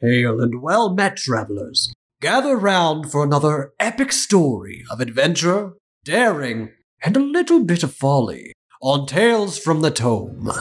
Hail and well met, travelers. Gather round for another epic story of adventure, daring, and a little bit of folly on Tales from the Tome.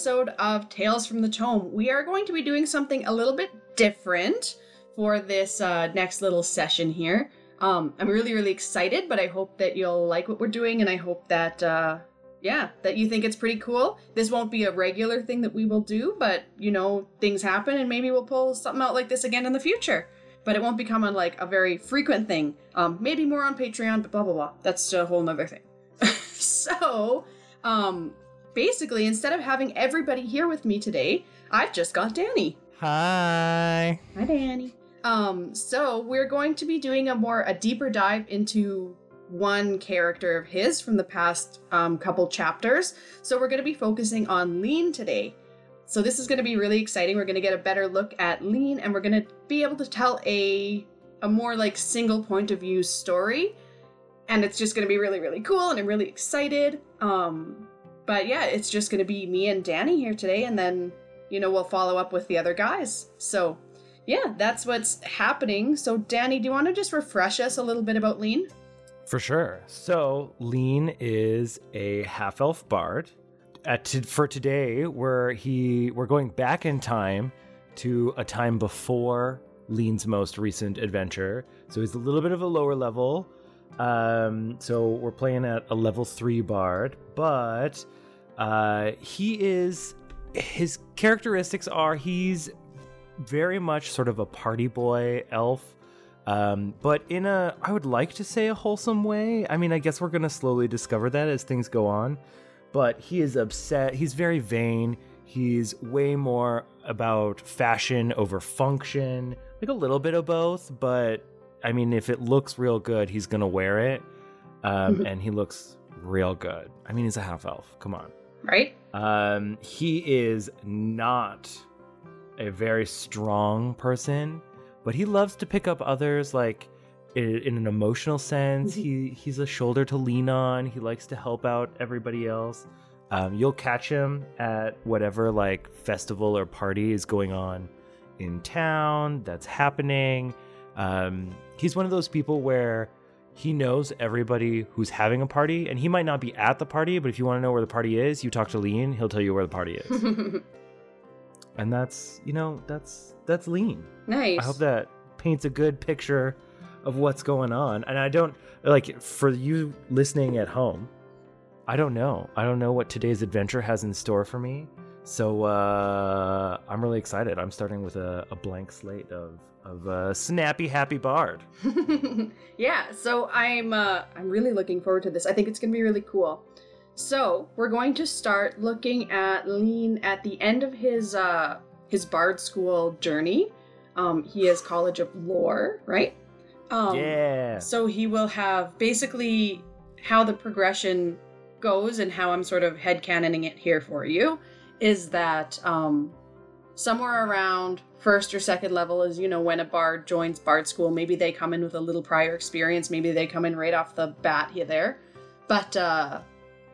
Episode of Tales from the Tome. We are going to be doing something a little bit different for this uh, next little session here. Um, I'm really, really excited, but I hope that you'll like what we're doing, and I hope that, uh, yeah, that you think it's pretty cool. This won't be a regular thing that we will do, but you know, things happen, and maybe we'll pull something out like this again in the future. But it won't become like a very frequent thing. Um, maybe more on Patreon, but blah blah blah. That's a whole nother thing. so, um, basically, instead of having everybody here with me today, I've just got Danny. Hi. Hi, Danny. Um, so we're going to be doing a more a deeper dive into one character of his from the past um, couple chapters. So we're going to be focusing on Lean today. So this is going to be really exciting. We're going to get a better look at Lean, and we're going to be able to tell a a more like single point of view story and it's just going to be really really cool and i'm really excited um but yeah it's just going to be me and danny here today and then you know we'll follow up with the other guys so yeah that's what's happening so danny do you want to just refresh us a little bit about lean For sure. So, Lean is a half elf bard. T- for today, we're he we're going back in time to a time before Lean's most recent adventure. So he's a little bit of a lower level. Um, so we're playing at a level three bard, but uh, he is his characteristics are he's very much sort of a party boy elf um, but in a i would like to say a wholesome way. I mean i guess we're gonna slowly discover that as things go on but he is upset. He's very vain. He's way more about fashion over function like a little bit of both but i mean if it looks real good he's gonna wear it um, and he looks real good i mean he's a half elf come on right um, he is not a very strong person, but he loves to pick up others like i- in an emotional sense. he he's a shoulder to lean on. He likes to help out everybody else. Um, you'll catch him at whatever like festival or party is going on in town that's happening. Um, he's one of those people where he knows everybody who's having a party, and he might not be at the party, but if you want to know where the party is, you talk to Lean. He'll tell you where the party is, and that's you know that's that's Lean. nice I hope that paints a good picture of what's going on. And I don't like for you listening at home. I don't know. I don't know what today's adventure has in store for me. So uh, I'm really excited. I'm starting with a, a blank slate of of a snappy, happy bard. yeah, so I'm uh, I'm really looking forward to this. I think it's gonna be really cool. So we're going to start looking at Lean at the end of his uh, his Bard School journey. Um, he is College of Lore, right? Um, yeah. So he will have basically how the progression goes and how I'm sort of head headcanoning it here for you is that um, somewhere around first or second level is, you know, when a bard joins bard school, maybe they come in with a little prior experience, maybe they come in right off the bat here there. But uh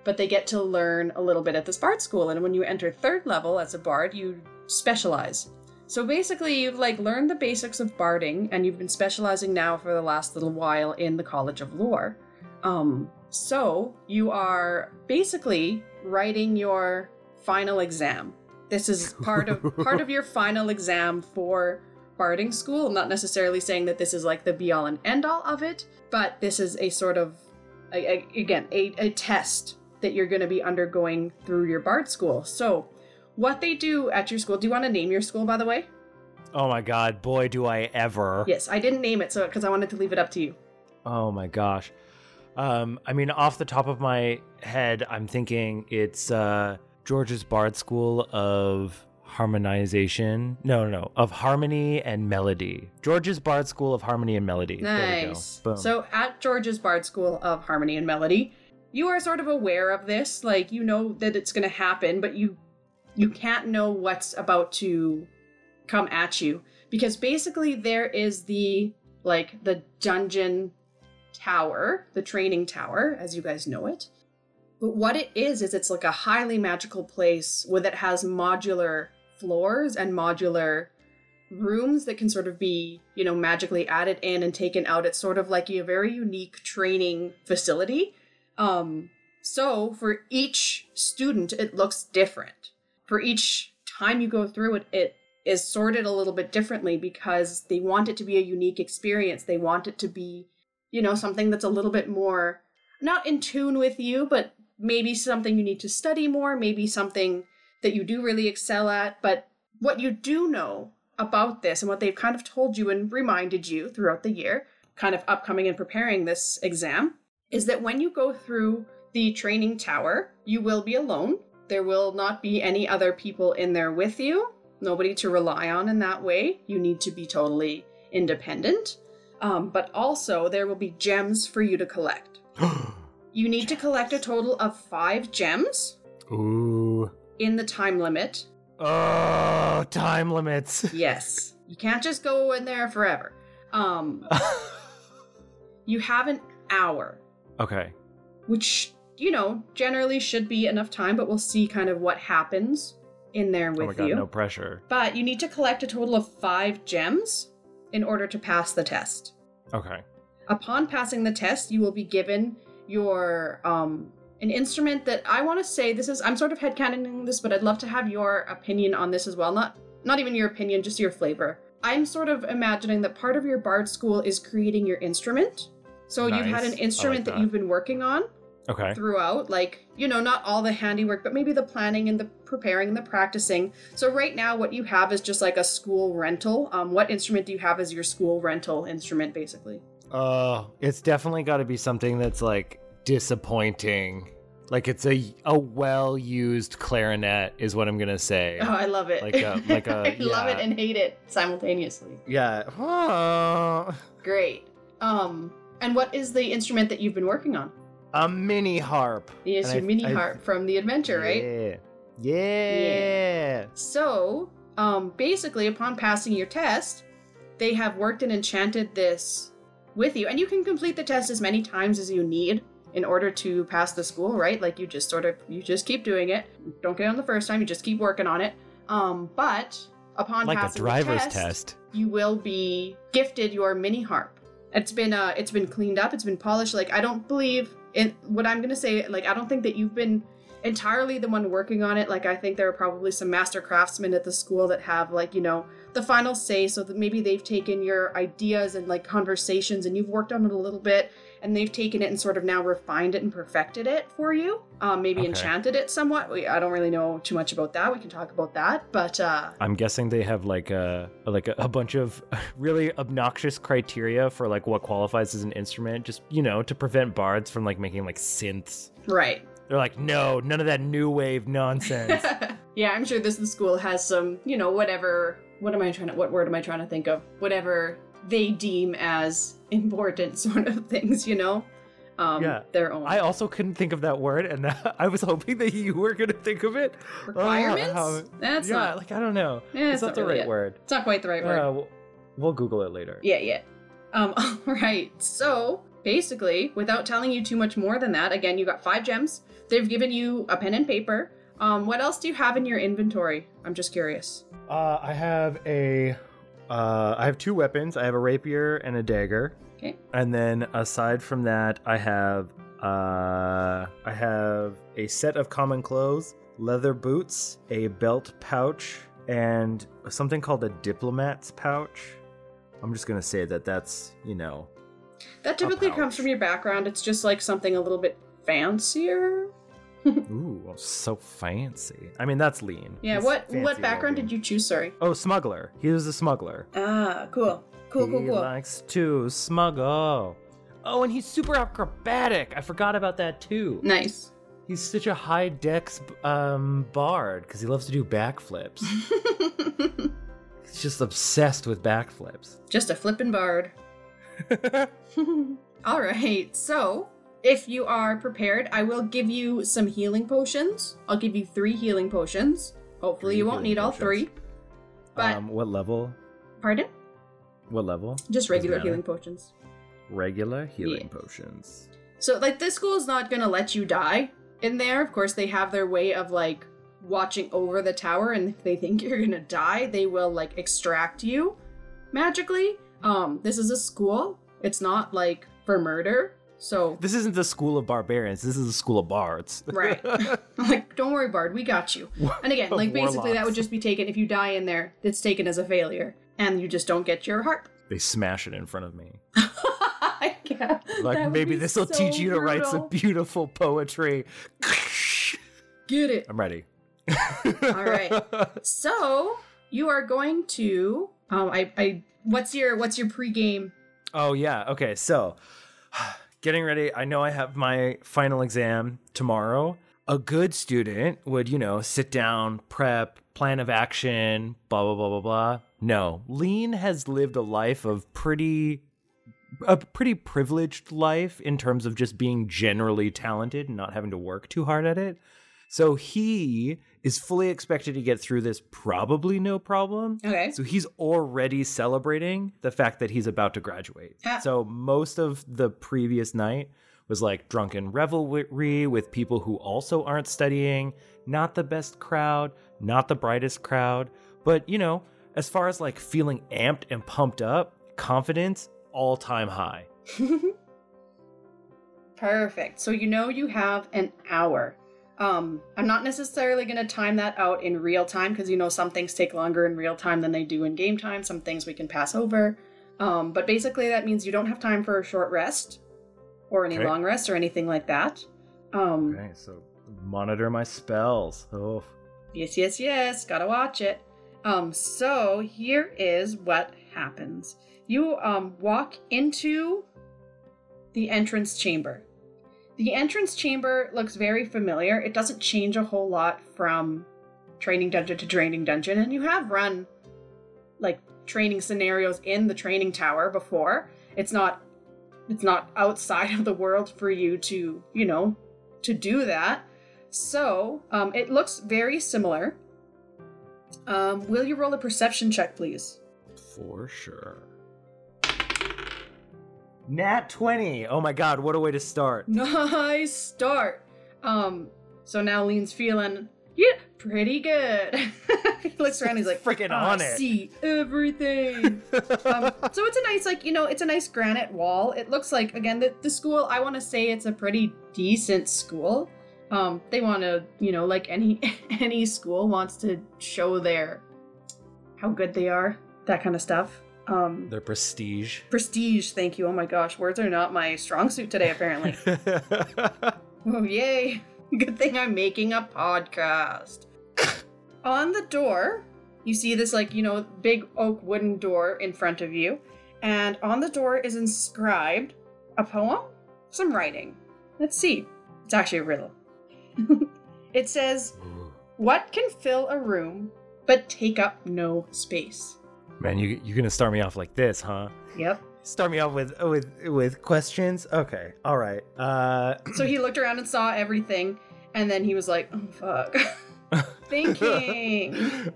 but they get to learn a little bit at this bard school and when you enter third level as a bard, you specialize. So basically, you've like learned the basics of barding, and you've been specializing now for the last little while in the College of Lore. Um, so you are basically writing your final exam. This is part of part of your final exam for barding school. I'm not necessarily saying that this is like the be all and end all of it, but this is a sort of a, a- again a, a test that you're going to be undergoing through your bard school. So what they do at your school. Do you want to name your school, by the way? Oh my god, boy, do I ever. Yes, I didn't name it, so because I wanted to leave it up to you. Oh my gosh. Um, I mean, off the top of my head, I'm thinking it's uh, George's Bard School of Harmonization. No, no, no, of Harmony and Melody. George's Bard School of Harmony and Melody. There we go. Nice. Boom. So at George's Bard School of Harmony and Melody, you are sort of aware of this, like you know that it's going to happen, but you you can't know what's about to come at you because basically there is the like the dungeon tower, the training tower as you guys know it. But what it is is it's like a highly magical place where that has modular floors and modular rooms that can sort of be, you know, magically added in and taken out. It's sort of like a very unique training facility. Um, so for each student, it looks different. For each time you go through it, it is sorted a little bit differently because they want it to be a unique experience. They want it to be, you know, something that's a little bit more not in tune with you, but maybe something you need to study more, maybe something that you do really excel at. But what you do know about this and what they've kind of told you and reminded you throughout the year, kind of upcoming and preparing this exam, is that when you go through the training tower, you will be alone. There will not be any other people in there with you, nobody to rely on in that way. You need to be totally independent. Um, but also, there will be gems for you to collect. You need to collect a total of five gems Ooh. in the time limit. Oh, time limits. Yes. You can't just go in there forever. Um, you have an hour, okay. which, you know, generally should be enough time, but we'll see kind of what happens in there with oh my god, you. no pressure. But you need to collect a total of five gems in order to pass the test. Okay. Upon passing the test, you will be given your um an instrument that I want to say this is I'm sort of headcanoning this, but I'd love to have your opinion on this as well. Not not even your opinion, just your flavor. I'm sort of imagining that part of your bard school is creating your instrument. So you've had an instrument like that that. you've been working on Okay. throughout like you know not all the handiwork but maybe the planning and the preparing and the practicing so right now what you have is just like a school rental um, what instrument do you have as your school rental instrument basically Oh, it's definitely got to be something that's like disappointing. Like it's a a well used clarinet is what I'm gonna say. oh i love it Like a- like a- i love it and hate it simultaneously Yeah. Oh, great um and what is the instrument that you've been working on a mini harp. And your I- mini I- harp from the adventure right Yeah. Yeah. So, um, basically, upon passing your test, they have worked and enchanted this with you, and you can complete the test as many times as you need in order to pass the school, right? Like you just sort of you just keep doing it. Don't get on the first time. You just keep working on it. Um, but upon Like a passing driver's the test, test. you will be gifted your mini harp. It's been uh it's been cleaned up, it's been polished. Like I don't believe in what I'm gonna say, like I don't think that you've been entirely the one working on it. Like I think there are probably some master craftsmen at the school that have like, you know, the final say so that maybe they've taken your ideas and like conversations and you've worked on it a little bit and they've taken it and sort of now refined it and perfected it for you. Um, maybe Okay. enchanted it somewhat. We, I don't really know too much about that. We can talk about that, but uh I'm guessing they have like a like a, a bunch of really obnoxious criteria for like what qualifies as an instrument, just you know, to prevent bards from like making like synths. right. They're like, no, none of that new wave nonsense. yeah, I'm sure this school has some, you know, whatever. What am I trying to? What word am I trying to think of? Whatever they deem as important sort of things, you know. Um, Yeah. Their own I also couldn't think of that word, and I was hoping that you were gonna think of it. requirements. how- That's yeah, not. like I don't know. Yeah, it's not, the really right it. word. It's not quite the right word. Uh, we'll, we'll Google it later. Yeah, yeah. Um, all right. So basically, without telling you too much more than that, again, you got five gems. They've given you a pen and paper. Um, what else do you have in your inventory? I'm just curious. Uh, I have a, uh, I have two weapons. I have a rapier and a dagger. Okay. And then aside from that, I have, uh, I have a set of common clothes, leather boots, a belt pouch, and something called a diplomat's pouch. I'm just gonna say that that's you know That typically comes from your background. It's just like something a little bit fancier. ooh so fancy. I mean that's lean. Yeah. He's what what background did you choose? Sorry. Oh, smuggler. He was a smuggler. Ah, cool. Cool, cool, he cool. likes to smuggle. Oh, and he's super acrobatic. I forgot about that too. Nice. He's such a high dex um, bard because he loves to do backflips. he's just obsessed with backflips. Just a flippin' bard. All right, so if you are prepared, I will give you some healing potions. I'll give you three healing potions. Hopefully, Three you won't need all three. But, um, what level? pardon? What level? Just regular healing potions. Regular healing Yeah. potions. So, like, this school is not gonna let you die in there. Of course, they have their way of, like, watching over the tower, and if they think you're gonna die, they will, like, extract you magically. Um, this is a school. It's not, like, for murder. So, This isn't the school of barbarians. This is the school of bards. Right. like, don't worry, Bard, we got you. And again, like basically that would just be taken if you die in there, it's taken as a failure. And you just don't get your heart. they smash it in front of me. Yeah, Like maybe this will so teach you to write some beautiful poetry. Get it. I'm ready. All right. So you are going to um I I what's your what's your pregame? Oh yeah. Okay. So, getting ready. I know I have my final exam tomorrow. A good student would, you know, sit down, prep, plan of action, blah blah blah blah blah. No, Lean has lived a life of pretty a pretty privileged life in terms of just being generally talented and not having to work too hard at it. So he is fully expected to get through this probably no problem. Okay. So he's already celebrating the fact that he's about to graduate. Ah. So most of the previous night was like drunken revelry with people who also aren't studying, not the best crowd, not the brightest crowd, but you know, as far as like feeling amped and pumped up, confidence all time high. Perfect. So you know you have an hour. Um, I'm not necessarily going to time that out in real time because you know some things take longer in real time than they do in game time. Some things we can pass over. Um, but basically, that means you don't have time for a short rest or any Okay. long rest or anything like that. Um, Okay, so monitor my spells. Oh, Yes, yes, yes. Gotta watch it. Um, so here is what happens. You um walk into the entrance chamber. The entrance chamber looks very familiar. It doesn't change a whole lot from training dungeon to training dungeon, and you have run like training scenarios in the training tower before. It's not it's not outside of the world for you to, you know, to do that. So, um, it looks very similar. Um, will you roll a perception check, please? for sure. Nat 20. Oh my god, what a way to start. Nice start. Um, so now Lean's feeling, yeah, pretty good. he looks around, he's like, Freaking "I on it." see everything. um, so it's a nice, like, you know, it's a nice granite wall. It looks like, again, the, the school, I want to say it's a pretty decent school. Um, they want to, you know, like any any school wants to show their how good they are, that kind of stuff. Um, Their prestige. prestige, thank you. Oh my gosh, words are not my strong suit today, apparently. Oh, yay. Good thing I'm making a podcast. On the door, you see this, like, you know, big oak wooden door in front of you. And on the door is inscribed a poem, some writing. Let's see. It's actually a riddle. it says, What can fill a room but take up no space? Man, you you're gonna start me off like this, huh? Yep. Start me off with with with questions. Okay, all right. Uh, So he looked around and saw everything, and then he was like, Oh, fuck. Thinking.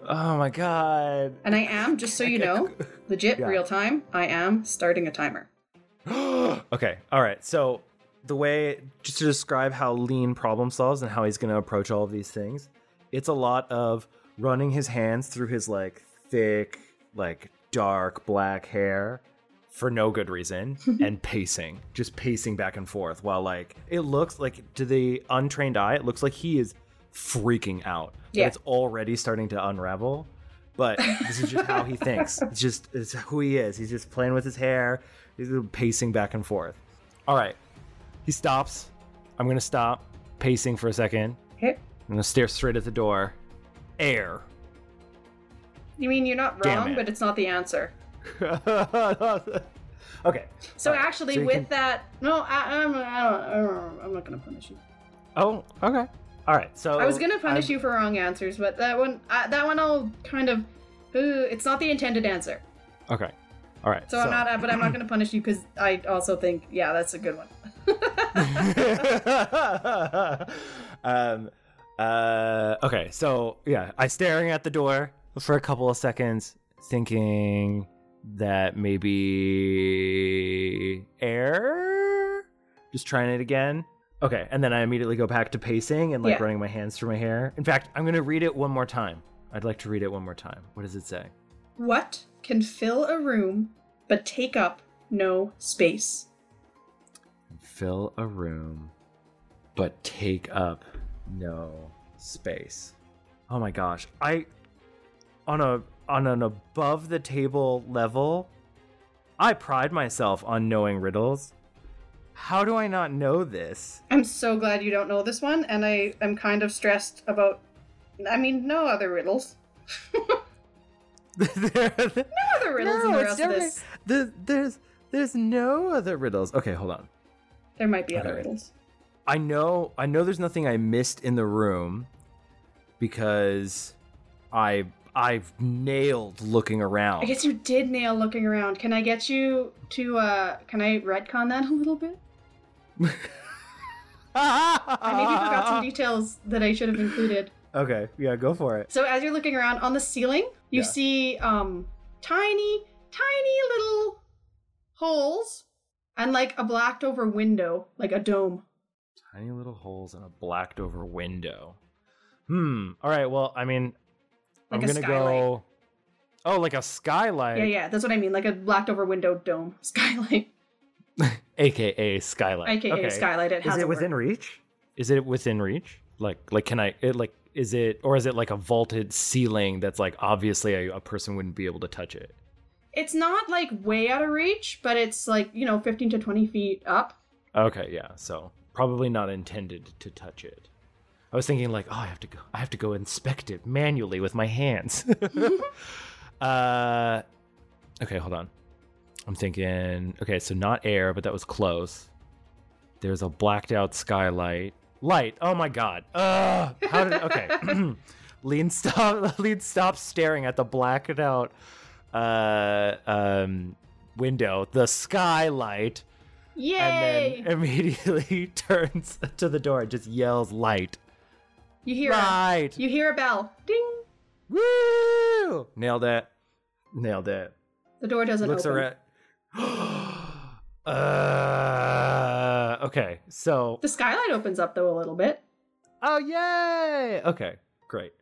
oh my god. And I am, just so you know, legit Yeah. real time, I am starting a timer. okay, all right. So the way just to describe how Lean problem solves and how he's gonna approach all of these things, it's a lot of running his hands through his like thick, like dark black hair for no good reason and pacing just pacing back and forth while like it looks like to the untrained eye it looks like he is freaking out. Yeah. it's already starting to unravel but this is just how he thinks. It's just it's who he is. He's just playing with his hair he's pacing back and forth. All right. He stops. I'm gonna stop pacing for a second. Okay. i'm gonna stare straight at the door. Air You mean you're not Damn wrong, it. but it's not the answer. Okay. So Alright, actually, so with can- that, no, I, I'm, I don't, I I'm not gonna punish you. Oh, okay. All right. So I was gonna punish I'm- you for wrong answers, but that one, uh, that one, I'll kind of, uh, it's not the intended answer. Okay. All right. So, I'm not, but I'm not gonna punish you because I also think, yeah, that's a good one. um. Uh. Okay. So yeah, I staring at the door for a couple of seconds, thinking that maybe air. Just trying it again. Okay, and then I immediately go back to pacing and like Yeah. running my hands through my hair. In fact, I'm gonna read it one more time. I'd like to read it one more time. What does it say? what can fill a room but take up no space? Fill a room, but take up no space. Oh my gosh. I on a on an above the table level, I pride myself on knowing riddles. How do I not know this? I'm so glad you don't know this one, and I am kind of stressed about. I mean, no other riddles. There- No other riddles in No, the it's rest of this. the- there's there's no other riddles. Okay, hold on. There might be other riddles. I know I know there's nothing I missed in the room because I I've nailed looking around. I guess you did nail looking around. Can I get you to? uh Can I retcon that a little bit? I maybe forgot some details that I should have included. Okay, yeah, go for it. So as you're looking around on the ceiling, you Yeah. see um tiny, tiny little holes and like a blacked over window, like a dome. Tiny little holes in a blacked over window. Hmm. All right. Well, I mean, Like I'm gonna skylight. go. Oh, like a skylight. yeah, yeah, that's what I mean, like a blacked over window dome skylight, AKA skylight. aka okay. skylight. It has Is it within word. reach? Is it within reach? Like, like, can I? It like, is it, or is it like a vaulted ceiling that's like obviously a, a person wouldn't be able to touch it? It's not like way out of reach, but it's like you know, 15 to 20 feet up. Okay, yeah. So probably not intended to touch it. I was thinking like, oh, I have to go. I have to go inspect it manually with my hands. uh, okay, hold on. I'm thinking. Okay, so not air, but that was close. There's a blacked out skylight. Light. Oh my god. Uh, how did? Okay. Lean stop. Lean stop staring at the blacked out uh um window. The skylight Yay! and then immediately turns to the door and just yells light you hear a, you hear a bell. Ding. woo nailed it nailed it The door doesn't looks open. around uh okay so The skylight opens up though a little bit, oh yay okay great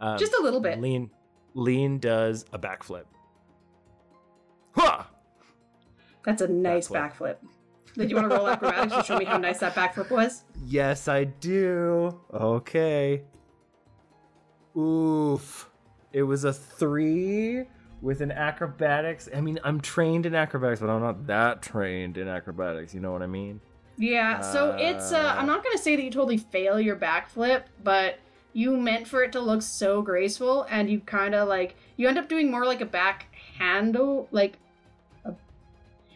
um, just a little bit. lean lean does a backflip Huh! That's a nice Backflip. backflip. Did you want to roll acrobatics to show me how nice that backflip was? Yes, I do. Okay. Oof. It was a three with an acrobatics. I mean, I'm trained in acrobatics, but I'm not that trained in acrobatics. You know what I mean? Yeah, so it's uh I'm not gonna say that you totally fail your backflip, but you meant for it to look so graceful and you kinda like you end up doing more like a back handle, like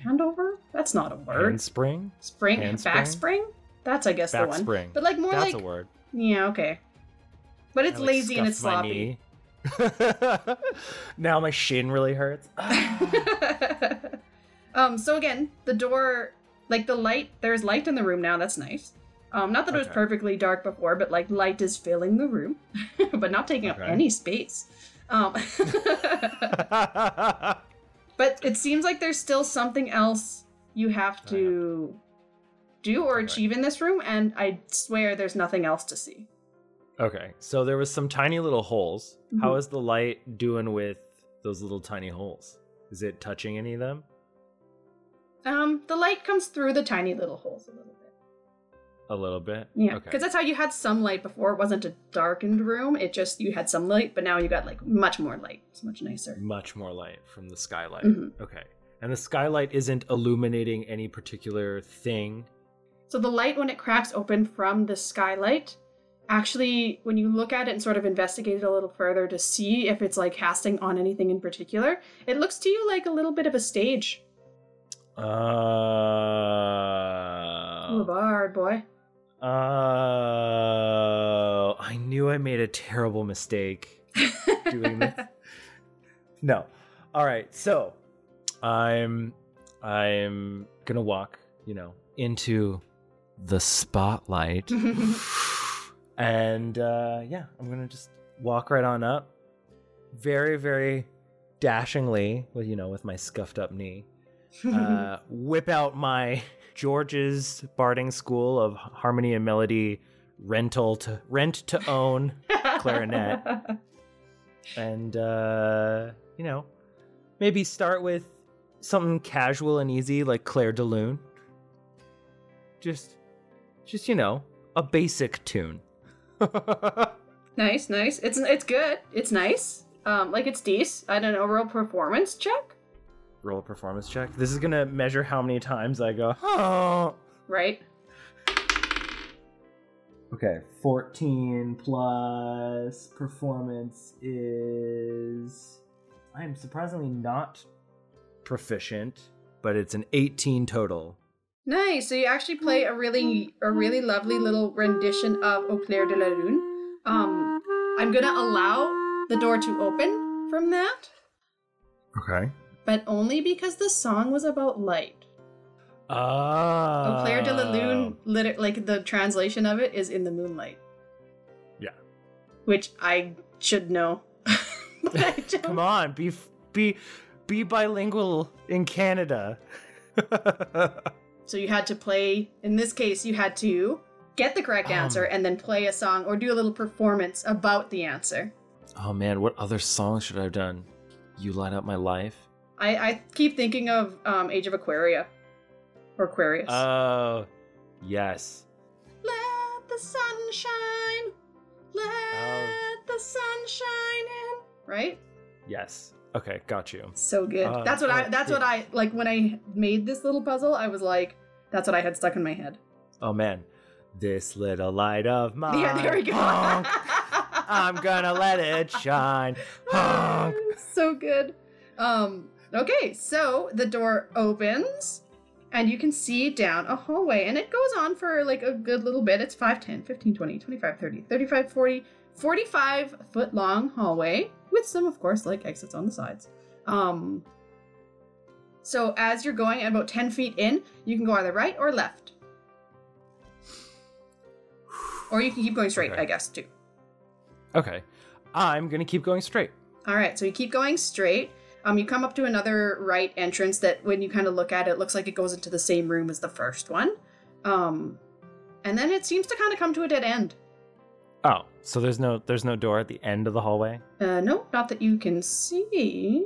handover? That's not a word. Handspring? spring handspring? back spring? That's I guess the one. Backspring. But like more That's like a word. Yeah, okay. But it's I, like, lazy and it's sloppy. now my shin really hurts. um, so again, the door, like the light, there's light in the room now. That's nice. Um, not that it was perfectly dark before, but like light is filling the room, but not taking up any space. Um, but it seems like there's still something else you have to do or achieve in this room, and I swear there's nothing else to see. okay, so there was some tiny little holes. How Mhm. is the light doing with those little tiny holes? Is it touching any of them? Um, the light comes through the tiny little holes a little bit. A little bit. Yeah, Okay. because that's how you had some light before. It wasn't a darkened room. It just you had some light, but now you got like much more light. It's much nicer. much more light from the skylight. Mhm. Okay. And the skylight isn't illuminating any particular thing. So the light, when it cracks open from the skylight, actually, when you look at it and sort of investigate it a little further to see if it's like casting on anything in particular, it looks to you like a little bit of a stage. Uh, bard, boy. Uh, I knew I made a terrible mistake doing this. No. All right. So, I'm I'm gonna walk, you know, into the spotlight, and uh, yeah, I'm gonna just walk right on up, very very dashingly, with you know, with my scuffed up knee uh, whip out my George's Barding School of Harmony and Melody rental to rent to own clarinet. and uh, you know, maybe start with something casual and easy like Clair de Lune. Just just you know, a basic tune. nice, nice. It's it's good. It's nice. Um, like it's decent. I don't know. Real performance check, Roll a performance check. This is gonna measure how many times I go, oh, right? Okay, 14 plus performance is. I am surprisingly not proficient, but it's an 18 total. Nice. So you actually play a really a really lovely little rendition of Au clair de la lune. Um, I'm gonna allow the door to open from that, Okay. But only because the song was about light. Ah. Au clair de la lune, like the translation of it is in the moonlight. Yeah. Which I should know. Come on, be be be bilingual in Canada. So you had to play, in this case, you had to get the correct Um. answer and then play a song or do a little performance about the answer. oh man, what other songs should I have done? You light up my life. I, I keep thinking of um, Age of Aquaria or Aquarius. Oh, yes. Let the sun shine. Let Oh. the sun shine in. Right? Yes. Okay, got you. So good. Uh, that's what I oh, that's what. I like when I made this little puzzle, I was like, that's what I had stuck in my head. Oh man, this little light of mine. yeah, there we go. honk, I'm gonna let it shine. Honk. so good. Um, okay, so the door opens and you can see down a hallway and it goes on for like a good little bit. It's 5, 10, 15, 20, 25, 30, 35, 40, 45 foot long hallway with some, of course, like exits on the sides. Um, so as you're going about 10 feet in, you can go either right or left. Or you can keep going straight, Okay. I guess, too. Okay, I'm gonna keep going straight. All right, so you keep going straight. Um, you come up to another right entrance that, when you kind of look at it, looks like it goes into the same room as the first one. Um, and then it seems to kind of come to a dead end. Oh, so there's no there's no door at the end of the hallway. Uh, no, not that you can see.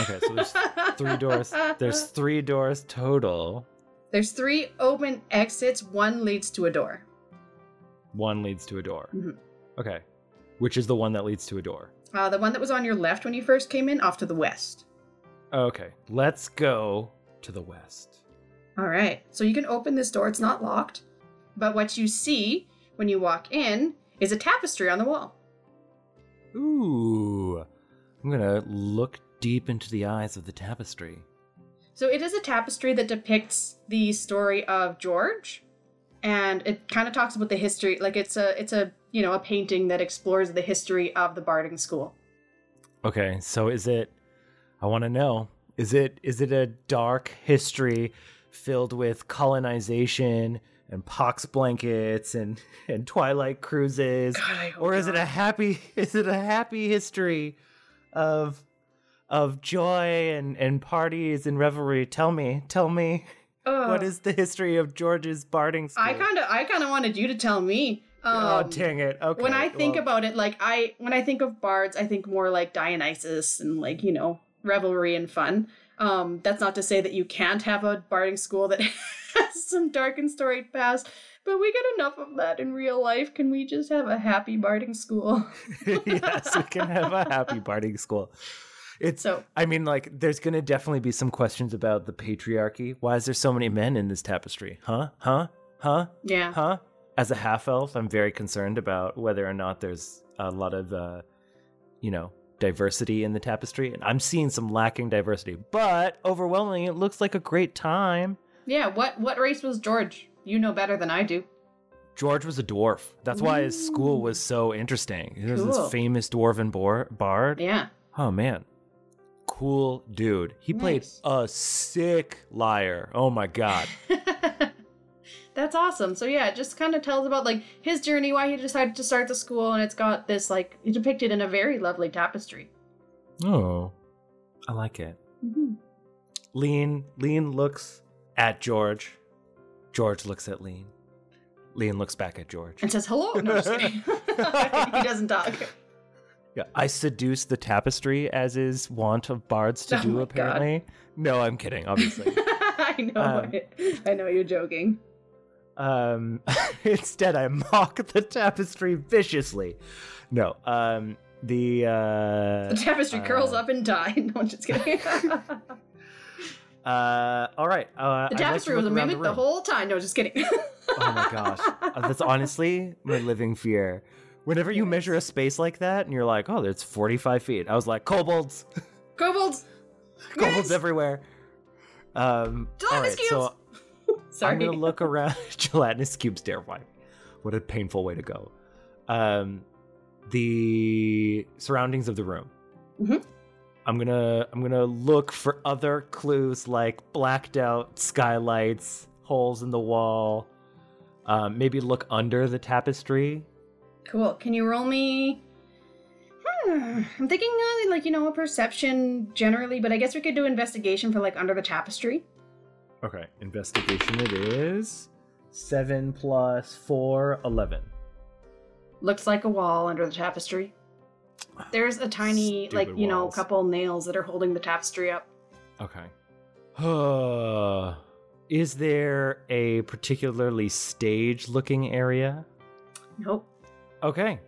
Okay, so there's three doors. There's three doors total. There's three open exits. One leads to a door. One leads to a door. Mhm. Okay, which is the one that leads to a door? Uh, the one that was on your left when you first came in, off to the west. Okay, let's go to the west. All right, so you can open this door. It's not locked, but what you see when you walk in is a tapestry on the wall. Ooh, I'm gonna look deep into the eyes of the tapestry. So it is a tapestry that depicts the story of George, and it kind of talks about the history. Like it's a it's a you know a painting that explores the history of the Barding School. Okay, so is it? I want to know. Is it is it a dark history filled with colonization and pox blankets and and twilight cruises, God, or is it a happy? Is it a happy history of of joy and and parties and revelry? Tell me, tell me, what is the history of George's Barding School? I kind of I kind of wanted you to tell me. Um, oh dang it! Okay. when I think well, about it, like I when I think of bards, I think more like Dionysus and like you know revelry and fun. Um, that's not to say that you can't have a barding school that has some dark and storied past, but we get enough of that in real life. Can we just have a happy barding school? yes, we can have a happy Barding School. It's So I mean, like, there's going to definitely be some questions about the patriarchy. Why is there so many men in this tapestry? Huh? Huh? Huh? yeah, Huh? As a half elf, I'm very concerned about whether or not there's a lot of, uh, you know, diversity in the tapestry, and I'm seeing some lacking diversity. But overwhelmingly, it looks like a great time. Yeah, what what race was George? You know better than I do. George was a dwarf. That's why his school was so interesting. He was this famous dwarven bard. Yeah. Oh man. Cool dude. He played a sick lyre. Oh my god. That's awesome. So yeah, it just kind of tells about like his journey, why he decided to start the school, and it's got this like depicted in a very lovely tapestry. Oh. I like it. Mm-hmm. Lean Lean looks at George. George looks at Lean. Lean looks back at George. And says hello. No, just kidding. he doesn't talk. Yeah, I seduce the tapestry as is wont of bards to Oh do my God. apparently. No, I'm kidding, obviously. I know. Um. I know you're joking. Um, instead, I mock the tapestry viciously. No, um, the uh, The tapestry curls uh, up and dies. No, I'm just kidding. uh, all right. Uh, like tapestry was a mimic the, room. whole time. No, just kidding. Oh my gosh, Uh, that's honestly my living fear. Whenever you measure a space like that, and you're like, "Oh, there's 45 feet," I was like, "Kobolds, Kobolds. kobolds everywhere." Um, all right, so Sorry. I'm gonna look around. Gelatinous cubes, terrifying. What a painful way to go. Um, the surroundings of the room. Mhm. I'm gonna I'm gonna look for other clues like blacked out skylights, holes in the wall. Um, maybe look under the tapestry. Cool. Can you roll me? Hmm. I'm thinking uh, like you know a perception generally, but I guess we could do investigation for like under the tapestry. Okay, investigation it is. Seven plus four, eleven. Looks like a wall under the tapestry. There's a tiny like Stupid you know walls. couple nails that are holding the tapestry up. Okay. Is there a particularly stage looking area? Nope. Okay.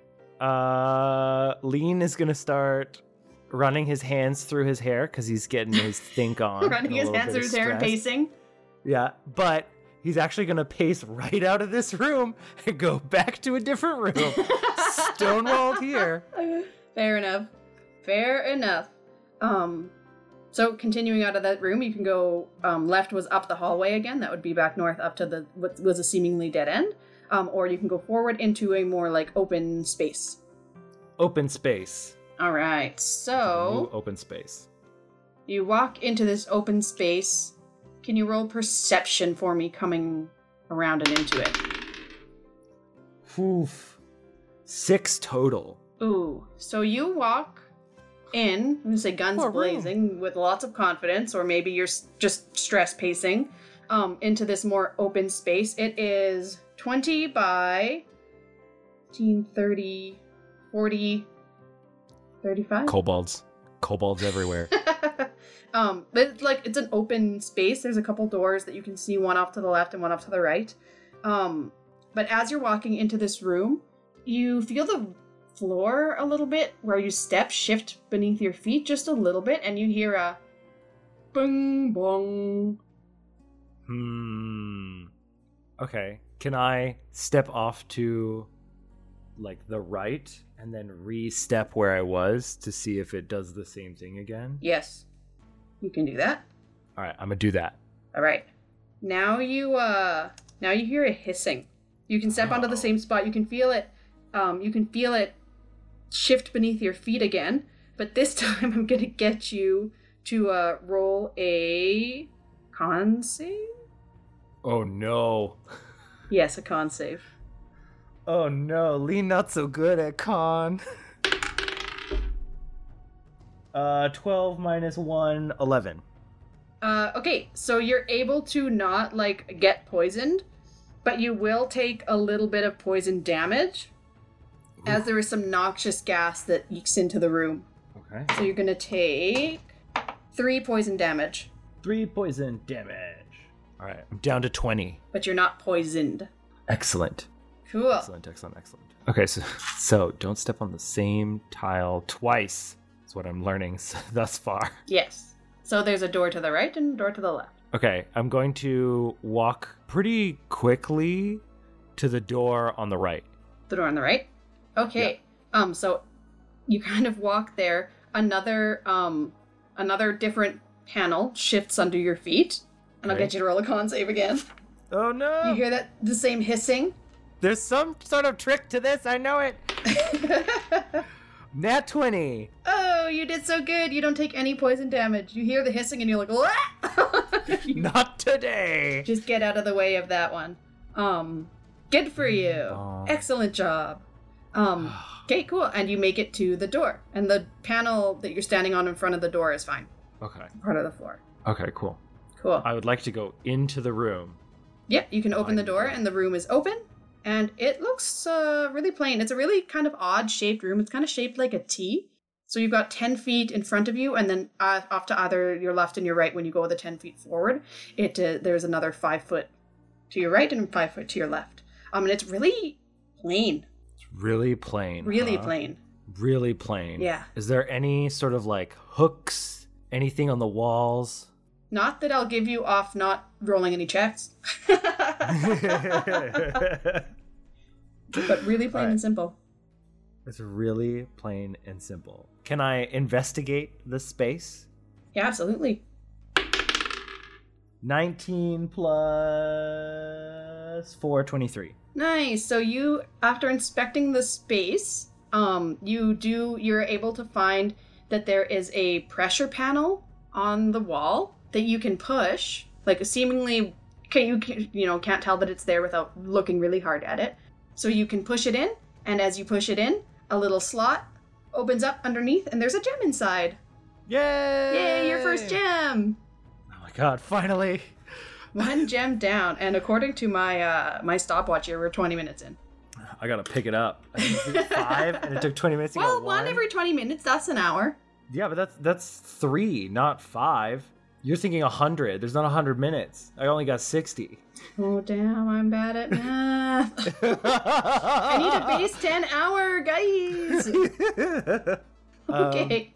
Uh Lean is gonna start running his hands through his hair because he's getting his think on. Running his hands through his hair and pacing. Yeah, but he's actually gonna pace right out of this room and go back to a different room. Stonewalled here. Fair enough. Fair enough. Um, so continuing out of that room, you can go um, left was up the hallway again. That would be back north up to the what was a seemingly dead end. Um, or you can go forward into a more like open space. Open space. All right. So open space. you walk into this open space. Can you roll perception for me coming around and into it? Oof. Six total. Ooh. So you walk in, I'm gonna say guns Oh, room. blazing with lots of confidence, or maybe you're just stress pacing um, into this more open space. It is 20 by 15, 30, 40, 35. Kobolds. Kobolds everywhere. um, but it's like it's an open space. There's a couple doors that you can see, one off to the left and one off to the right. Um, but as you're walking into this room, you feel the floor a little bit where you step shift beneath your feet just a little bit, and you hear a bing bong. Hmm. Okay. Can I step off to like the right and then re-step where I was to see if it does the same thing again? Yes, you can do that. All right, I'm gonna do that. All right. Now you uh now you hear a hissing. You can step onto the same spot. You can feel it um you can feel it shift beneath your feet again, but this time I'm going to get you to uh roll a con save? Oh no. Yes, a con save. Oh no, Lee not so good at con. Uh, 12 minus 1, 11. Uh okay, so you're able to not like get poisoned, but you will take a little bit of poison damage as there is some noxious gas that ekes into the room. Okay. So you're gonna take three poison damage, 3 poison damage. Alright, I'm down to 20. but you're not poisoned. Excellent. Cool. Excellent, excellent, excellent. Okay, so so don't step on the same tile twice. What I'm learning thus far. Yes. So there's a door to the right and a door to the left. Okay, I'm going to walk pretty quickly to the door on the right. The door on the right. Okay. Um. So you kind of walk there. another um another different panel shifts under your feet. And I'll get you to roll a con save again. Oh no! You hear that the same hissing? There's some sort of trick to this. I know it. Nat twenty. oh, you did so good. You don't take any poison damage. You hear the hissing and you're like, what? Not today. Just get out of the way of that one. Um, good for you. Aw. Excellent job. Um, okay, cool. And you make it to the door, and the panel that you're standing on in front of the door is fine. Okay. Part of the floor. Okay. Cool. Cool. I would like to go into the room. Yeah, you can open the door, and the room is open, and it looks uh, really plain. It's a really kind of odd shaped room. It's kind of shaped like a T. So you've got 10 feet in front of you, and then uh, off to either your left and your right when you go the 10 feet forward. It uh, There's another 5 foot to your right and 5 foot to your left. Um, and it's really plain. It's really plain. Really huh? plain. Really plain. Yeah. Is there any sort of like hooks? Anything on the walls? Not that I'll give you off not rolling any checks. but really plain Alright. and simple. It's really plain and simple. Can I investigate the space? Yeah, absolutely. 19 plus 423. Nice. So you, after inspecting the space, um, you do you're able to find that there is a pressure panel on the wall that you can push, like a seemingly can you can, you know can't tell that it's there without looking really hard at it. So you can push it in, and as you push it in, a little slot opens up underneath, and there's a gem inside. Yay! Yay, your first gem! Oh my god, finally. One gem down, and according to my uh my stopwatch here, we're 20 minutes in. I gotta pick it up. I think it's five, and it took 20 minutes to Well, one every 20 minutes, that's an hour. Yeah, but that's that's three, not five. You're thinking a hundred. There's not a hundred minutes. I only got sixty. Oh damn, I'm bad at math. I need a base 10 hour, guys. Um, Okay.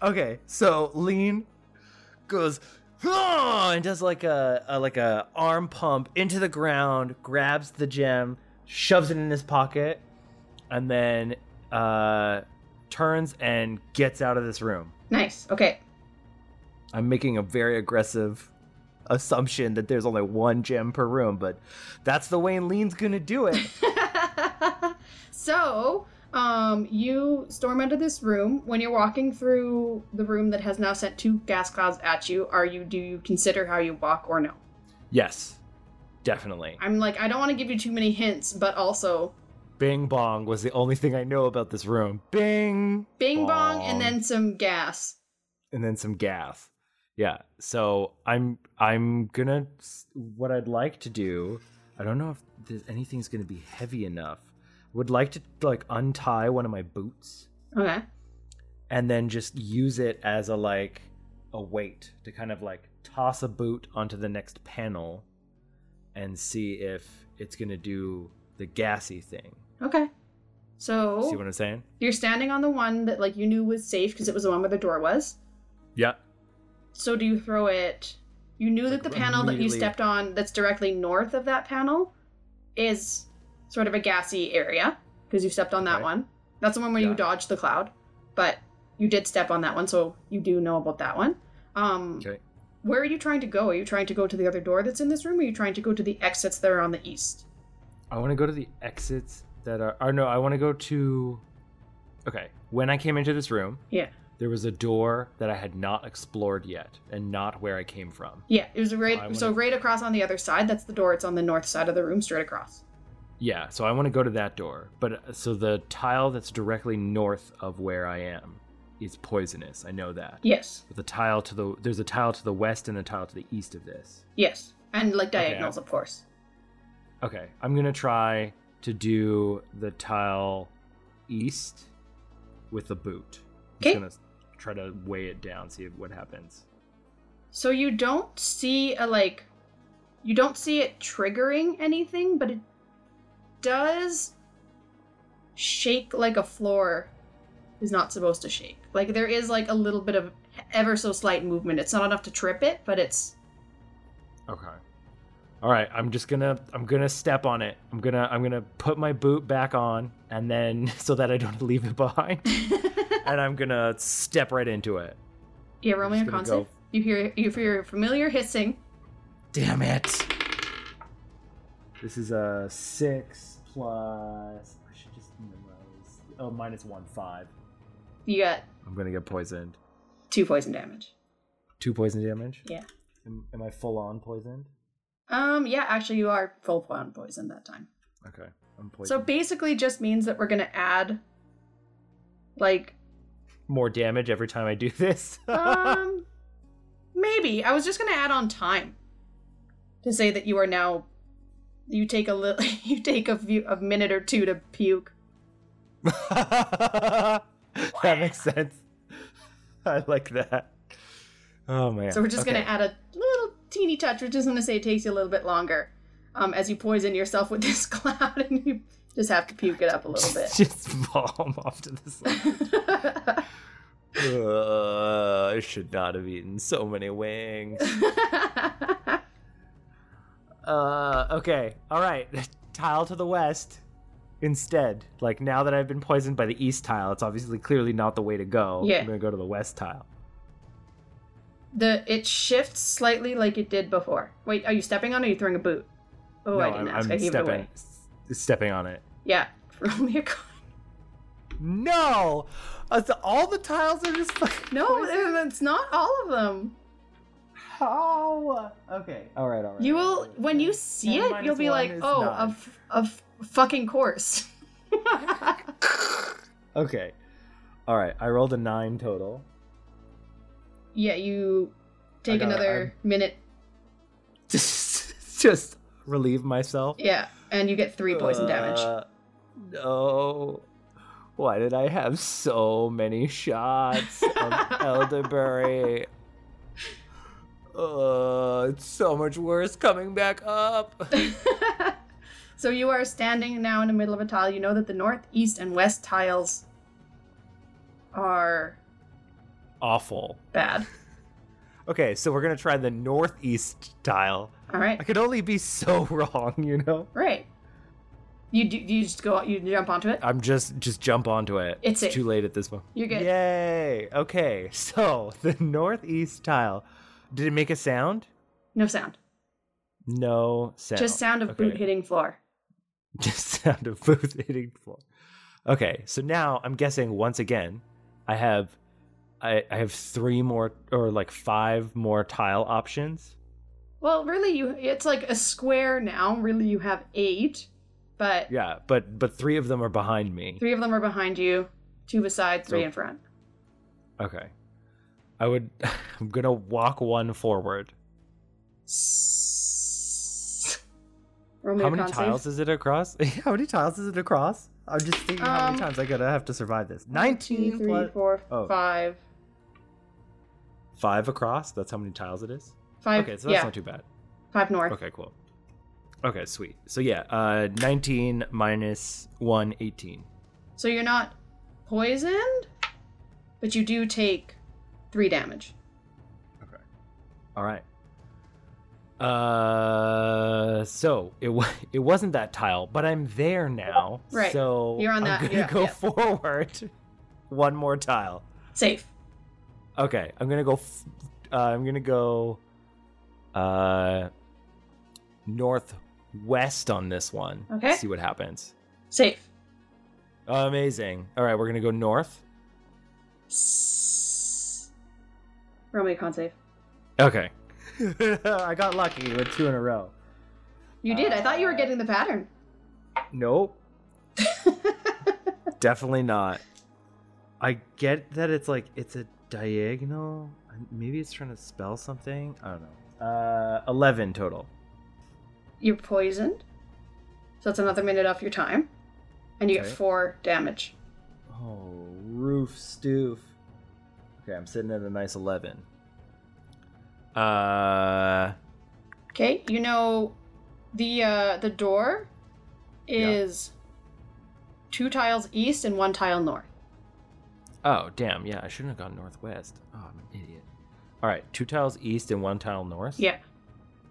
okay, so Lean goes and does like a, a like a arm pump into the ground, grabs the gem, shoves it in his pocket, and then uh, turns and gets out of this room. nice. Okay. I'm making a very aggressive assumption that there's only one gem per room, but that's the way Lean's gonna do it. so, um, you storm out of this room. When you're walking through the room that has now sent two gas clouds at you, are you do you consider how you walk or no? yes, definitely. I'm like, I don't want to give you too many hints, but also Bing bong was the only thing I know about this room. Bing, bing bong and then some gas. and then some gas. Yeah. So I'm I'm gonna what I'd like to do. I don't know if there's anything's gonna be heavy enough. Would like to like untie one of my boots Okay. and then just use it as a like a weight to kind of like toss a boot onto the next panel and see if it's gonna do the gassy thing. Okay. So See what I'm saying? you're standing on the one that like you knew was safe because it was the one where the door was. Yeah. So do you throw it? You knew that the panel that you immediately- stepped on, that's directly north of that panel, is sort of a gassy area because you stepped on that Okay. one. That's the one where you Yeah. dodged the cloud, but you did step on that one, so you do know about that one. Um, Okay. where are you trying to go? Are you trying to go to the other door that's in this room, or are you trying to go to the exits that are on the east? I want to go to the exits that are. Or no, I want to go to. Okay, when I came into this room, Yeah, there was a door that I had not explored yet, and not where I came from. yeah. It was right. wanna- So right across on the other side. That's the door. It's on the north side of the room, straight across. Yeah, so I want to go to that door. But uh, so the tile that's directly north of where I am is poisonous. I know that. Yes. But the tile to the there's a tile to the west and a tile to the east of this. Yes. And like Okay, diagonals, of course. Okay, I'm gonna try to do the tile east with the boot. I'm Okay. just gonna try to weigh it down, see what happens. So you don't see a like you don't see it triggering anything, but it does shake like a floor is not supposed to shake. Like there is like a little bit of ever so slight movement. It's not enough to trip it, but it's Okay. All right, I'm just gonna I'm gonna step on it. I'm gonna I'm gonna put my boot back on, and then so that I don't leave it behind, and I'm gonna step right into it. Yeah, roll me just a gonna con save. go- You hear you hear familiar hissing. Damn it! This is a six plus. I should just. Oh, minus one five. You got I'm gonna get poisoned. two poison damage. Two poison damage. Yeah. Am, am I full on poisoned? Um, yeah, actually, you are full on poison that time. Okay, I'm poisoned. So basically, just means that we're gonna add, like, more damage every time I do this. um, maybe I was just gonna add on time to say that you are now, you take a little, you take a few a minute or two to puke. that makes sense. I like that. Oh man. So we're just Okay. gonna add a little teeny touch. We're just gonna say it takes you a little bit longer, um, as you poison yourself with this cloud, and you just have to puke it up a little bit. just bomb off to the side. Uh, I should not have eaten so many wings. Uh, okay. All right. Tile to the west instead. Like now that I've been poisoned by the east tile, it's obviously clearly not the way to go. Yeah. I'm gonna go to the west tile. The it shifts slightly like it did before. Wait, are you stepping on it or are you throwing a boot? Oh, no, I didn't I'm, ask. I'm I gave it stepping, away. s- stepping on it. Yeah, roll me a con. No, Uh, so all the tiles are just fucking. No, it's not all of them. How? Okay. All right. All right. You will, right. when you see it, you'll be like, "Oh, oh, nine. of of fucking course. Okay. All right. I rolled a nine total. Yeah, you take got another minute. Just, just relieve myself. Yeah, and you get three poison damage. Uh, no. Why did I have so many shots of elderberry? Uh, it's so much worse coming back up. so you are standing now in the middle of a tile. You know that the north, east, and west tiles are Awful. bad. Okay, so we're gonna try the northeast tile. All right, I could only be so wrong, you know. right. You do, you just go, you jump onto it. I'm just just jump onto it. It's safe. too late at this point. You're good. Yay! Okay, so the northeast tile. Did it make a sound? No sound, No sound. just sound of boot hitting floor. Just sound of boot hitting floor. Okay, so now I'm guessing once again, I have, I, I have three more or like five more tile options. Well, really, you it's like a square now. Really, you have eight, but Yeah, but but three of them are behind me. three of them are behind you, two beside, three So- in front. Okay, I would. I'm gonna walk one forward. Roll How many con save. tiles is it across? How many tiles is it across? I'm just thinking how Um, many times I gotta have to survive this. One, Nineteen two, three, plus four, Oh. five. Five across. That's how many tiles it is. Five. Okay, so that's yeah, not too bad. five north. Okay, cool. Okay, sweet. So yeah, uh 19 minus 1 18. So you're not poisoned, but you do take three damage. Okay. All right. Uh so it wa- it wasn't that tile, but I'm there now. Right. So You're on that- I'm going yeah, go yeah. forward one more tile. Safe. Okay, I'm to go f- uh, I'm to go uh northwest on this one. Okay. See what happens. Safe. Amazing. All right, we're to go north. Roll me a con save. Okay. I got lucky with two in a row. You did. I thought you were Uh, getting the pattern. Nope. Definitely not. I get that it's like it's a diagonal. Maybe it's trying to spell something. I don't know. Uh, eleven total. You're poisoned. So that's another minute off your time. And you Okay. get four damage. Oh, roof stoof. Okay, I'm sitting at a nice eleven. Uh, Okay, you know the uh the door is two tiles east and one tile north. Oh damn, yeah, I shouldn't have gone northwest. Oh, I'm an idiot. All right, two tiles east and one tile north. Yeah.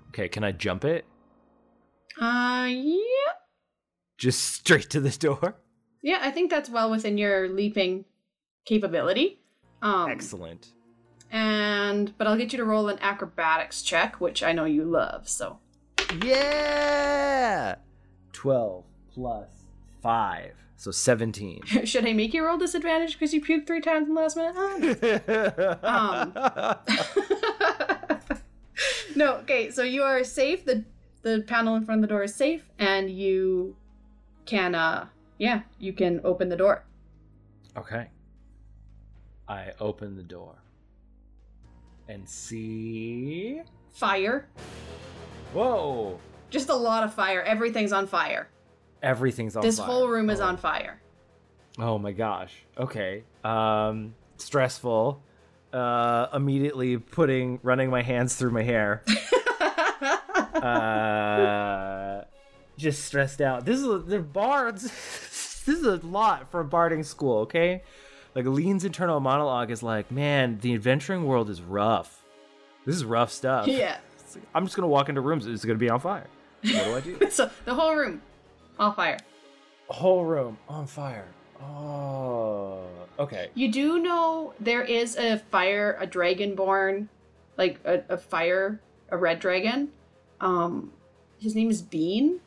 Okay, can I jump it? Uh, yeah. Just straight to the door. Yeah, I think that's well within your leaping capability. Um, Excellent. And but I'll get you to roll an acrobatics check, which I know you love. So Yeah. 12 plus 5. So 17. should I make you roll disadvantage because you puked three times in the last minute? Um. no. Okay, so you are safe. the The panel in front of the door is safe, and you can, uh, yeah, you can open the door. okay. I open the door and see. Fire, Whoa! just a lot of fire. Everything's on fire. Everything's on this fire. whole room is Oh. on fire. Oh my gosh. Okay. Um stressful. Uh immediately putting running my hands through my hair. uh just stressed out. This is a, the bards. this is a lot for a barding school, okay? Like Lean's internal monologue is like, "Man, the adventuring world is rough. This is rough stuff." yeah. Like, I'm just going to walk into rooms it's going to be on fire. What do I do? So the whole room on fire. Whole room on fire. Oh. Okay. You do know there is a fire, a dragonborn, like a, a fire, a red dragon. Um, his name is Bean.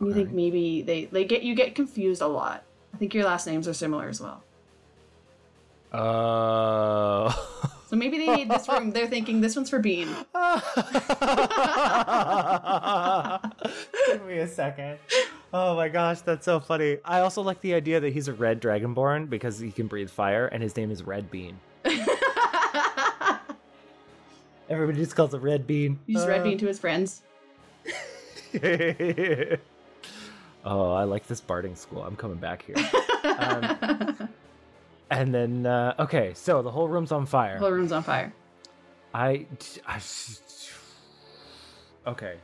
You think maybe they they get you get confused a lot. I think your last names are similar as well. Uh. So maybe they need this room. They're thinking this one's for Bean. Give me a second. Oh my gosh, that's so funny. I also like the idea that he's a red dragonborn because he can breathe fire, and his name is Red Bean. Everybody just calls him Red Bean. He's red Bean to his friends. oh, I like this barding school. I'm coming back here. Um, and then, uh, okay, so the whole room's on fire. The whole room's on fire. I, I okay.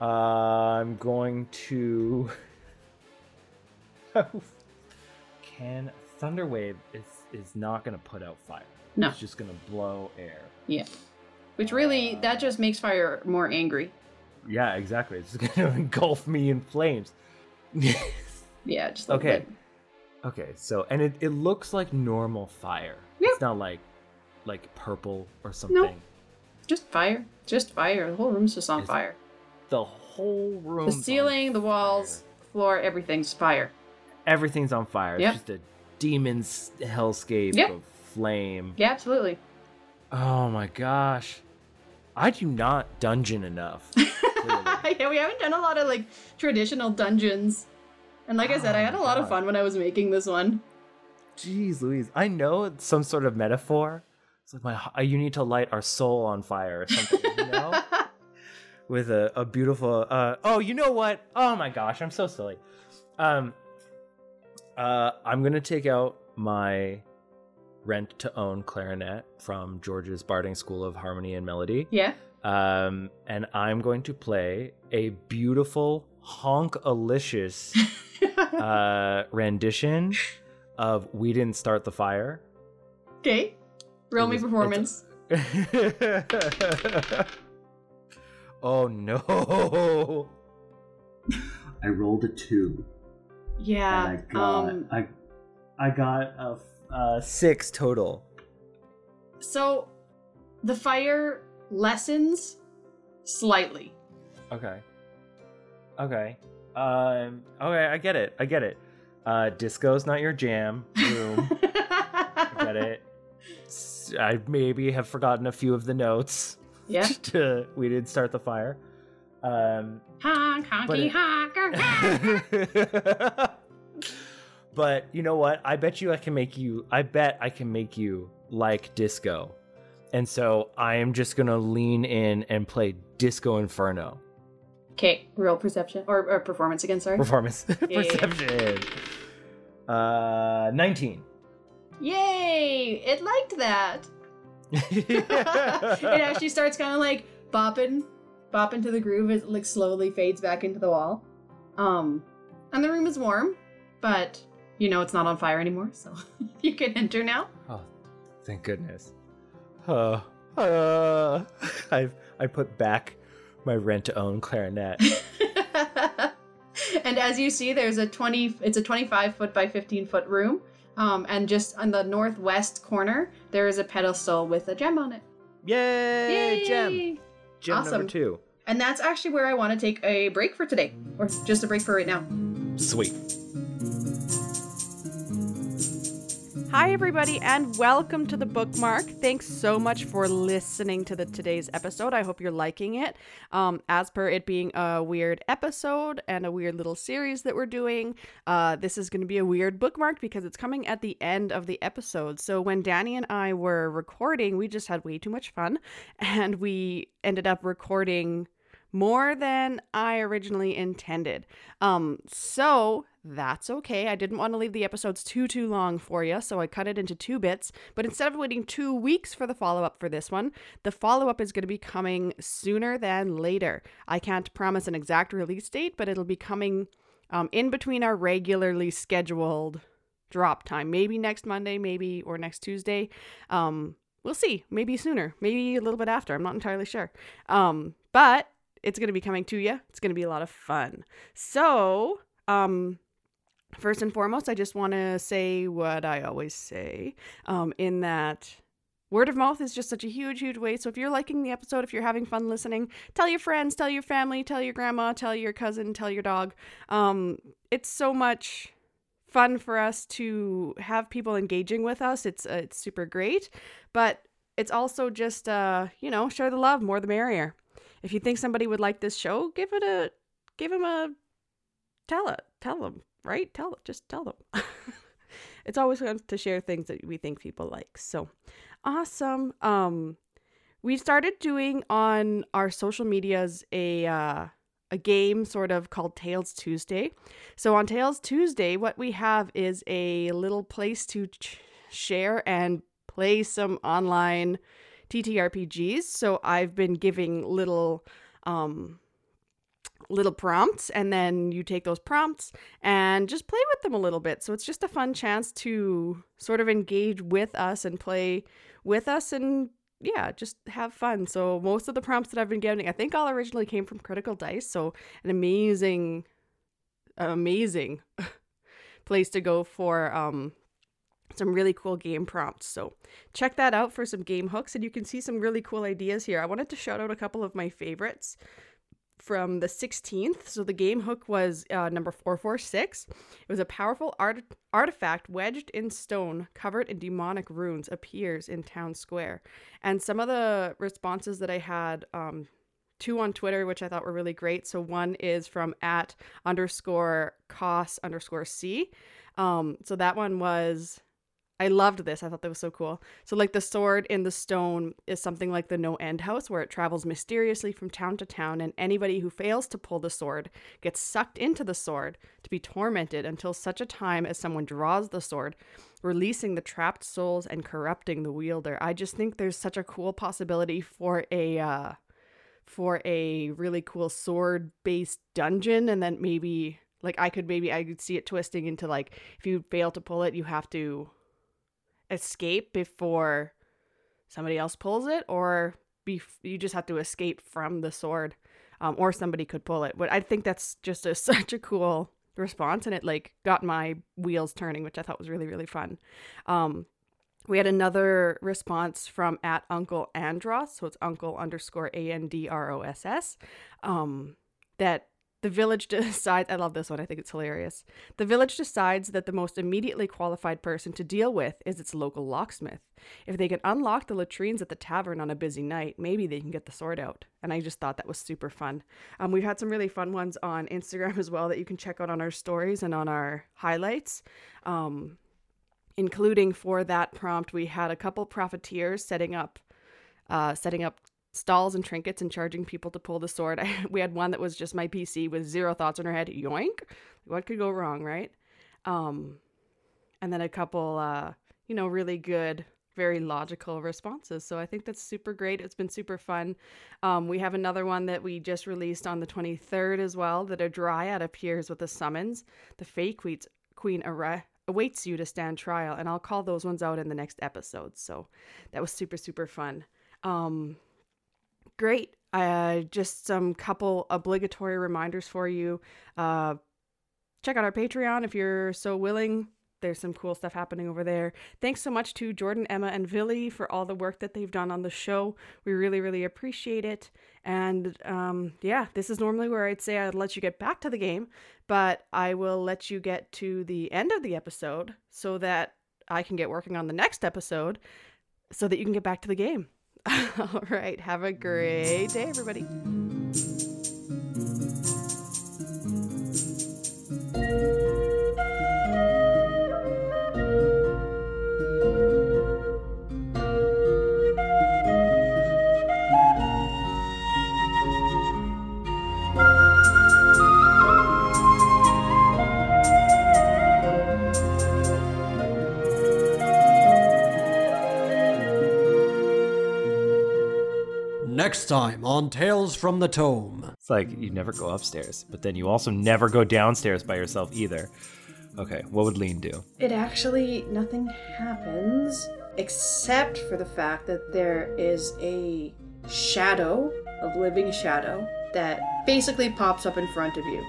Uh, I'm going to. Can Thunderwave is is not going to put out fire? No. it's just going to blow air. Yeah. Which really that just makes fire more angry. Yeah, exactly. It's going to engulf me in flames. Yeah, just Okay. bit. Okay, so and it, it looks like normal fire. Yeah. It's not like like purple or something. Just fire. Just fire. The whole room's just on Is- fire. The whole room. The ceiling, the walls, the floor, everything's fire. everything's on fire. Yep. It's just a demon's hellscape Yep. of flame. Yeah, absolutely. Oh my gosh. I do not dungeon enough. yeah, we haven't done a lot of like traditional dungeons. And like I said, I Oh had a lot of fun when I was making this one. Jeez Louise. I know it's some sort of metaphor. It's like my uh, you need to light our soul on fire or something, you know? With a, a beautiful uh oh, you know what? Oh my gosh, I'm so silly. Um uh I'm gonna take out my rent to own clarinet from George's Barding School of Harmony and Melody. yeah. um, and I'm going to play a beautiful honk alicious uh, rendition of "We Didn't Start the Fire." okay. Roll me performance. oh no! I rolled a two. Yeah. and I got Um I I got a, uh, six total. so the fire lessens slightly. Okay. Okay. Um. Okay, I get it. I get it. Uh, disco's not your jam. Room. I get it. I maybe have forgotten a few of the notes. yeah. to, we did start the fire. Um, Honk, honky, it- honk, honk. but you know what? I bet you I can make you. I bet I can make you like disco. And so I am just gonna lean in and play Disco Inferno Okay, real perception or, or performance again. Sorry. performance yeah, yeah. perception. Uh, nineteen. Yay! It liked that. it actually starts kind of like bopping, bopping to the groove as it like slowly fades back into the wall. Um, and the room is warm, but you know it's not on fire anymore, so you can enter now. Oh, thank goodness. Uh, uh, I've I put back My rent to own clarinet. and as you see, there's a 20, it's a 25 foot by 15 foot room. Um, and just on the northwest corner, there is a pedestal with a gem on it. Yay! Gem. Gem Awesome. number two. And that's actually where I want to take a break for today, or just a break for right now. Sweet. Hi, everybody, and welcome to the bookmark. Thanks so much for listening to the today's episode. I hope you're liking it. Um, as per it being a weird episode and a weird little series that we're doing, uh, this is going to be a weird bookmark because it's coming at the end of the episode. So when Danny and I were recording, we just had way too much fun, and we ended up recording more than I originally intended. Um, so that's okay. I didn't want to leave the episodes too too long for you, so I cut it into two bits. But instead of waiting two weeks for the follow up for this one, the follow up is going to be coming sooner than later. I can't promise an exact release date, but it'll be coming um, in between our regularly scheduled drop time. Maybe next Monday, maybe or next Tuesday. Um, we'll see. Maybe sooner. Maybe a little bit after. I'm not entirely sure. Um, but it's going to be coming to you. It's going to be a lot of fun. So, um, first and foremost, I just want to say what I always say um, in that word of mouth is just such a huge, huge way. So if you're liking the episode, if you're having fun listening, tell your friends, tell your family, tell your grandma, tell your cousin, tell your dog. Um, it's so much fun for us to have people engaging with us. It's uh, it's super great, but it's also just uh, you know, share the love, more the merrier. If you think somebody would like this show, give it a give them a tell it, tell them, right? Tell just tell them. it's always fun to share things that we think people like. So, awesome. Um we started doing on our social medias a uh a game sort of called Tales Tuesday. So on Tales Tuesday, what we have is a little place to ch- share and play some online TTRPGs. So I've been giving little um little prompts and then you take those prompts and just play with them a little bit. So it's just a fun chance to sort of engage with us and play with us and yeah, just have fun. So most of the prompts that I've been getting, I think all originally came from Critical Dice. So an amazing amazing place to go for um some really cool game prompts. So check that out for some game hooks and you can see some really cool ideas here. I wanted to shout out a couple of my favorites from the 16th. So the game hook was uh, number 446. It was a powerful art- artifact wedged in stone, covered in demonic runes, appears in town square. And some of the responses that I had, um, two on Twitter, which I thought were really great. So one is from at underscore cos underscore c. Um, so that one was I loved this. I thought that was so cool. So, like the sword in the stone is something like the No End House, where it travels mysteriously from town to town, and anybody who fails to pull the sword gets sucked into the sword to be tormented until such a time as someone draws the sword, releasing the trapped souls and corrupting the wielder. I just think there's such a cool possibility for a uh, for a really cool sword based dungeon, and then maybe like I could maybe I could see it twisting into like if you fail to pull it, you have to escape before somebody else pulls it or be you just have to escape from the sword um, or somebody could pull it. But i think that's just a, such a cool response and it like got my wheels turning which i thought was really really fun. Um, we had another response from at uncle andros so it's uncle underscore a-n-d-r-o-s-s um, that the village decides, I love this one, I think it's hilarious. The village decides that the most immediately qualified person to deal with is its local locksmith. If they can unlock the latrines at the tavern on a busy night, maybe they can get the sword out. And I just thought that was super fun. Um, we've had some really fun ones on Instagram as well that you can check out on our stories and on our highlights. Um, including for that prompt, we had a couple profiteers setting up, uh, setting up stalls and trinkets and charging people to pull the sword. we had one that was just my PC with zero thoughts in her head. Yoink! What could go wrong, right? Um, and then a couple, uh, you know, really good, very logical responses. So I think that's super great. It's been super fun. Um, we have another one that we just released on the 23rd as well that a dryad appears with a summons. The fake queen, awaits you to stand trial, and I'll call those ones out in the next episode. So that was super, super fun. Um, great. Uh, just some couple obligatory reminders for you. Uh, check out our Patreon if you're so willing. There's some cool stuff happening over there. Thanks so much to Jordan, Emma, and Villy for all the work that they've done on the show. We really, really appreciate it. And um, yeah, this is normally where I'd say I'd let you get back to the game, but I will let you get to the end of the episode so that I can get working on the next episode so that you can get back to the game. all right. Have a great day, everybody. Next time on Tales from the Tome. It's like you never go upstairs, but then you also never go downstairs by yourself either. Okay, what would Lean do? It actually, nothing happens except for the fact that there is a shadow, a living shadow, that basically pops up in front of you.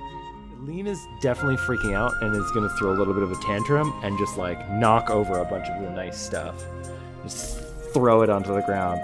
Lean is definitely freaking out and is going to throw a little bit of a tantrum and just like knock over a bunch of the nice stuff. Just throw it onto the ground.